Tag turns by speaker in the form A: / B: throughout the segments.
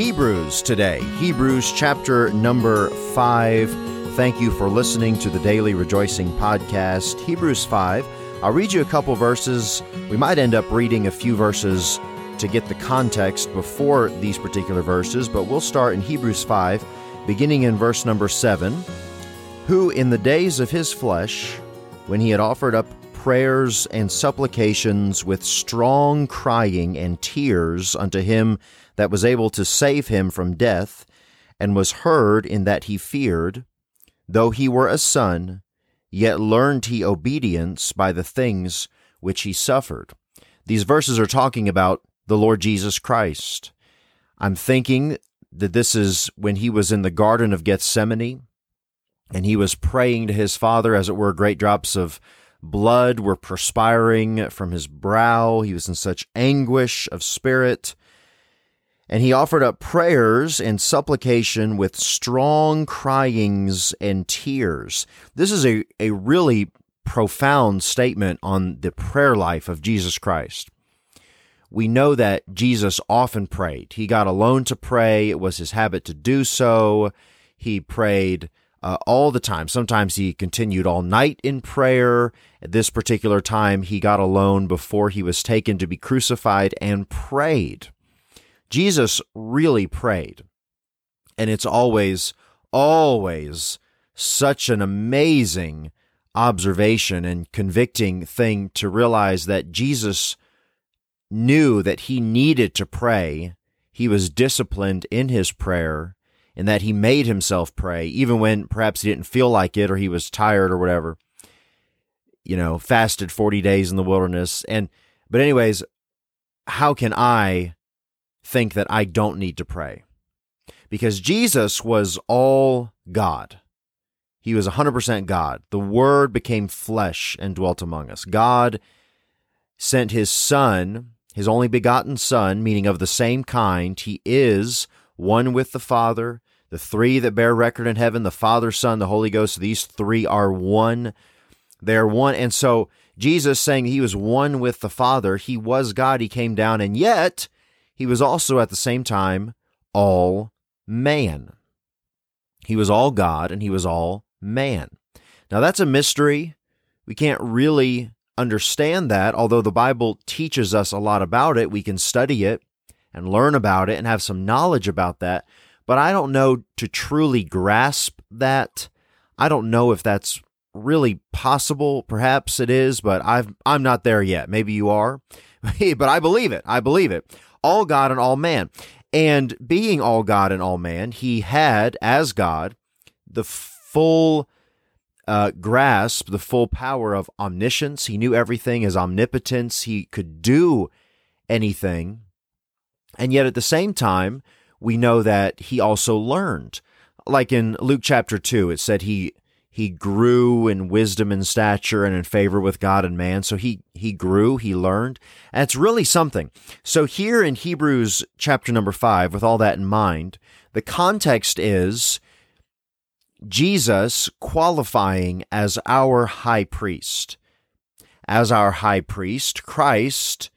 A: Hebrews today, Hebrews chapter number 5. Thank you for listening to the Daily Rejoicing podcast, Hebrews 5. I'll read you a couple verses. We might end up reading a few verses to get the context before these particular verses, but we'll start in Hebrews 5, beginning in verse number 7. Who in the days of his flesh, when he had offered up prayers and supplications with strong crying and tears unto him that was able to save him from death, and was heard in that he feared, though he were a son, yet learned he obedience by the things which he suffered. These verses are talking about the Lord Jesus Christ. I'm thinking that this is when he was in the Garden of Gethsemane and he was praying to his Father, as it were, great drops of blood were perspiring from his brow. He was in such anguish of spirit. And he offered up prayers and supplication with strong cryings and tears. This is a, a really profound statement on the prayer life of Jesus Christ. We know that Jesus often prayed. He got alone to pray, it was his habit to do so. He prayed uh, all the time. Sometimes he continued all night in prayer. At this particular time, he got alone before he was taken to be crucified and prayed. Jesus really prayed. And it's always, always such an amazing observation and convicting thing to realize that Jesus knew that he needed to pray. He was disciplined in his prayer and that he made himself pray, even when perhaps he didn't feel like it or he was tired or whatever. You know, fasted 40 days in the wilderness. And, but, anyways, how can I think that I don't need to pray? Because Jesus was all God. He was 100% God. The Word became flesh and dwelt among us. God sent His Son, His only begotten Son, meaning of the same kind. He is one with the Father. The three that bear record in heaven, the Father, Son, the Holy Ghost, these three are one. They're one. And so Jesus saying he was one with the Father, he was God, he came down, and yet he was also at the same time all man. He was all God and he was all man. Now that's a mystery. We can't really understand that, although the Bible teaches us a lot about it. We can study it and learn about it and have some knowledge about that but I don't know to truly grasp that. I don't know if that's really possible. Perhaps it is, but I've, I'm not there yet. Maybe you are, but I believe it. I believe it. All God and all man. And being all God and all man, he had, as God, the full uh, grasp, the full power of omniscience. He knew everything, his omnipotence. He could do anything. And yet at the same time, we know that he also learned. Like in Luke chapter 2, it said he he grew in wisdom and stature and in favor with God and man. So he he grew, he learned. And it's really something. So here in Hebrews chapter number 5 with all that in mind, the context is Jesus qualifying as our high priest. As our high priest, Christ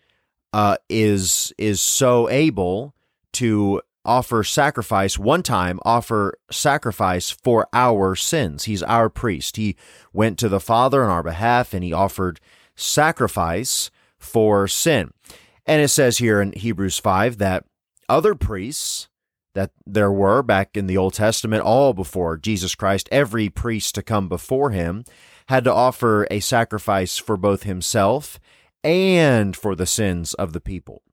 A: uh, is is so able to offer sacrifice, one time offer sacrifice for our sins. He's our priest. He went to the Father on our behalf and he offered sacrifice for sin. And it says here in Hebrews 5 that other priests that there were back in the Old Testament, all before Jesus Christ, every priest to come before him had to offer a sacrifice for both himself and for the sins of the people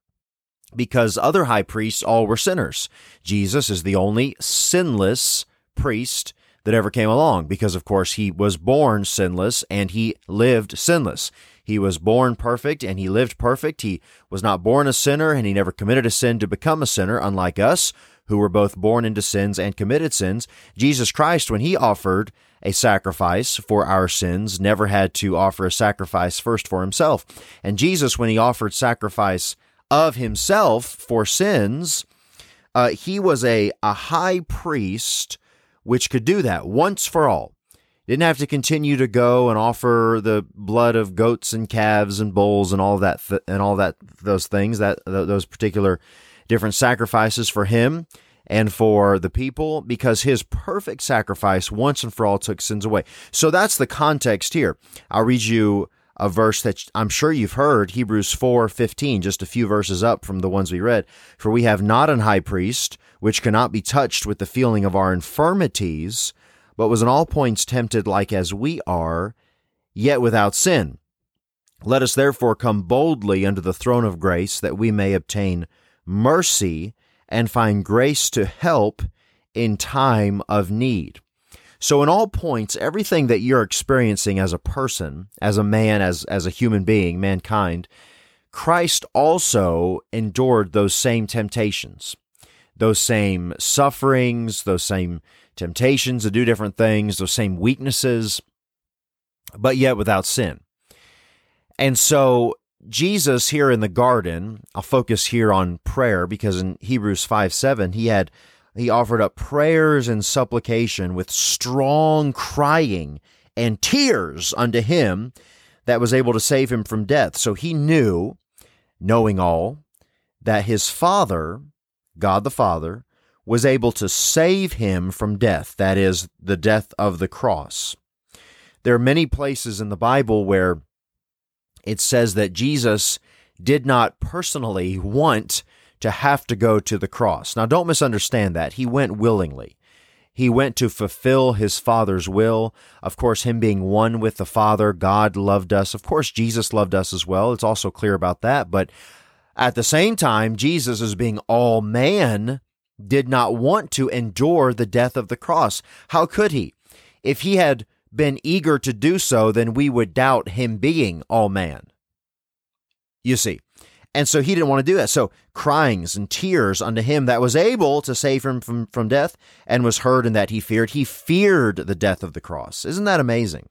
A: because other high priests all were sinners. Jesus is the only sinless priest that ever came along because, of course, he was born sinless and he lived sinless. He was born perfect and he lived perfect. He was not born a sinner and he never committed a sin to become a sinner, unlike us, who were both born into sins and committed sins. Jesus Christ, when he offered a sacrifice for our sins, never had to offer a sacrifice first for himself. And Jesus, when he offered sacrifice of himself for sins, uh, he was a, a high priest which could do that once for all. Didn't have to continue to go and offer the blood of goats and calves and bulls and all that th- and all that those things that th- those particular different sacrifices for him and for the people because his perfect sacrifice once and for all took sins away. So that's the context here. I'll read you a verse that I'm sure you've heard, Hebrews 4:15, just a few verses up from the ones we read. For we have not an high priest which cannot be touched with the feeling of our infirmities, but was in all points tempted like as we are, yet without sin. Let us therefore come boldly unto the throne of grace that we may obtain mercy and find grace to help in time of need. So, in all points, everything that you're experiencing as a person, as a man, as, as a human being, mankind, Christ also endured those same temptations, those same sufferings, those same temptations to do different things, those same weaknesses, but yet without sin. And so, Jesus here in the garden, I'll focus here on prayer because in Hebrews 5 7, he had he offered up prayers and supplication with strong crying and tears unto him that was able to save him from death. So he knew, knowing all, that his Father, God the Father, was able to save him from death, that is, the death of the cross. There are many places in the Bible where it says that Jesus did not personally want to have to go to the cross. Now, don't misunderstand that. He went willingly. He went to fulfill his Father's will. Of course, him being one with the Father, God loved us. Of course, Jesus loved us as well. It's also clear about that. But at the same time, Jesus, as being all man, did not want to endure the death of the cross. How could he? If he had been eager to do so, then we would doubt him being all man. You see, and so he didn't want to do that. So cryings and tears unto him that was able to save him from, from death and was heard in that he feared. He feared the death of the cross. Isn't that amazing?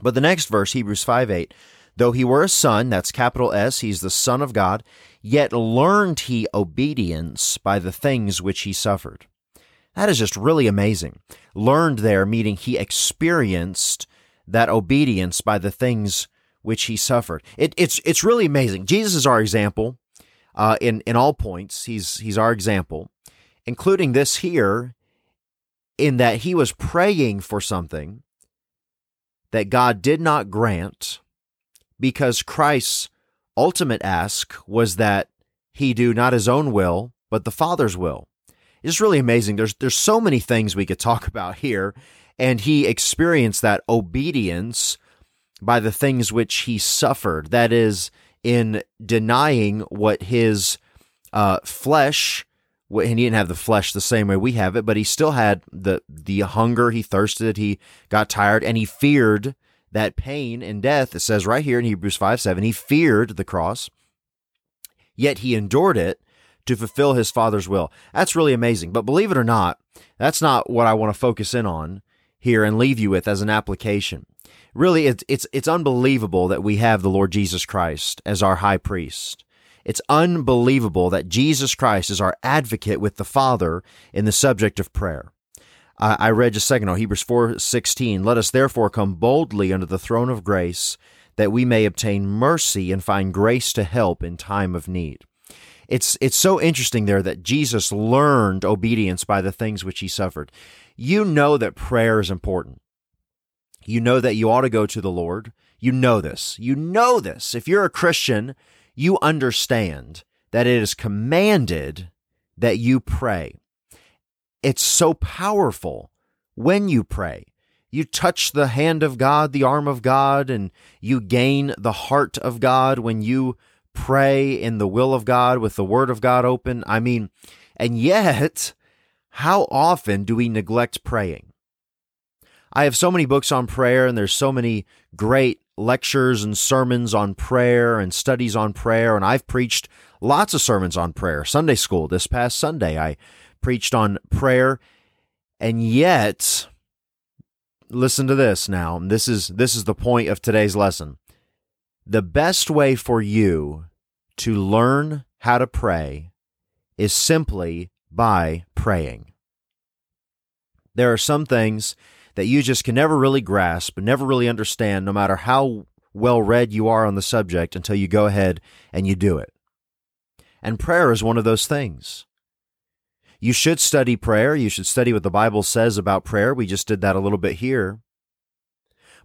A: But the next verse, Hebrews 5 8, though he were a son, that's capital S, he's the Son of God, yet learned he obedience by the things which he suffered. That is just really amazing. Learned there, meaning he experienced that obedience by the things which he suffered. It, it's it's really amazing. Jesus is our example uh, in in all points. He's he's our example, including this here, in that he was praying for something that God did not grant, because Christ's ultimate ask was that he do not his own will, but the Father's will. It's really amazing. There's there's so many things we could talk about here, and he experienced that obedience by the things which he suffered. That is, in denying what his uh, flesh, and he didn't have the flesh the same way we have it, but he still had the the hunger. He thirsted. He got tired, and he feared that pain and death. It says right here in Hebrews five seven. He feared the cross, yet he endured it to fulfill his father's will. That's really amazing. But believe it or not, that's not what I want to focus in on here and leave you with as an application really it's it's it's unbelievable that we have the Lord Jesus Christ as our high priest. It's unbelievable that Jesus Christ is our advocate with the Father in the subject of prayer. I, I read just a second ago, Hebrews four sixteen. Let us therefore come boldly unto the throne of grace, that we may obtain mercy and find grace to help in time of need. It's it's so interesting there that Jesus learned obedience by the things which he suffered. You know that prayer is important. You know that you ought to go to the Lord. You know this. You know this. If you're a Christian, you understand that it is commanded that you pray. It's so powerful when you pray. You touch the hand of God, the arm of God, and you gain the heart of God when you pray in the will of God with the word of God open. I mean, and yet, how often do we neglect praying? I have so many books on prayer, and there's so many great lectures and sermons on prayer and studies on prayer. And I've preached lots of sermons on prayer. Sunday school this past Sunday, I preached on prayer. And yet, listen to this now. This is this is the point of today's lesson. The best way for you to learn how to pray is simply by praying. There are some things that you just can never really grasp, never really understand, no matter how well read you are on the subject until you go ahead and you do it. And prayer is one of those things. You should study prayer. You should study what the Bible says about prayer. We just did that a little bit here.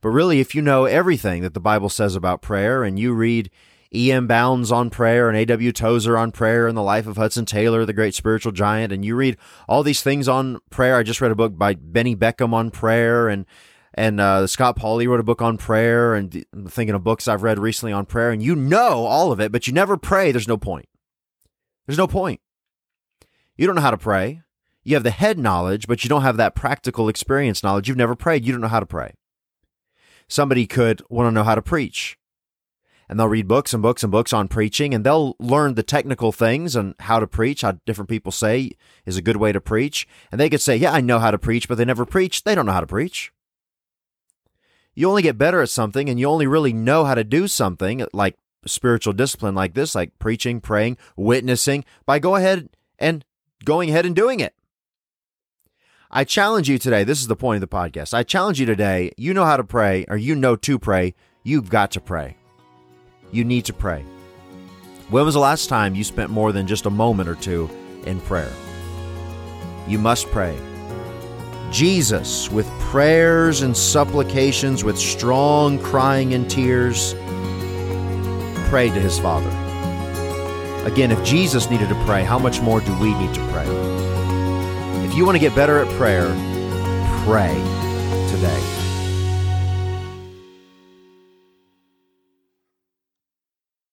A: But really, if you know everything that the Bible says about prayer and you read E.M. Bounds on prayer and A.W. Tozer on prayer and the life of Hudson Taylor, the great spiritual giant, and you read all these things on prayer. I just read a book by Benny Beckham on prayer and and uh, Scott Pauley wrote a book on prayer and I'm thinking of books I've read recently on prayer and you know all of it, but you never pray. There's no point. There's no point. You don't know how to pray. You have the head knowledge, but you don't have that practical experience knowledge. You've never prayed. You don't know how to pray. Somebody could want to know how to preach and they'll read books and books and books on preaching and they'll learn the technical things and how to preach, how different people say is a good way to preach. And they could say, Yeah, I know how to preach, but they never preach. They don't know how to preach. You only get better at something and you only really know how to do something like spiritual discipline like this, like preaching, praying, witnessing, by go ahead and going ahead and doing it. I challenge you today. This is the point of the podcast. I challenge you today. You know how to pray, or you know to pray. You've got to pray you need to pray. When was the last time you spent more than just a moment or two in prayer? You must pray. Jesus, with prayers and supplications, with strong crying and tears, prayed to his Father. Again, if Jesus needed to pray, how much more do we need to pray? If you want to get better at prayer, pray today.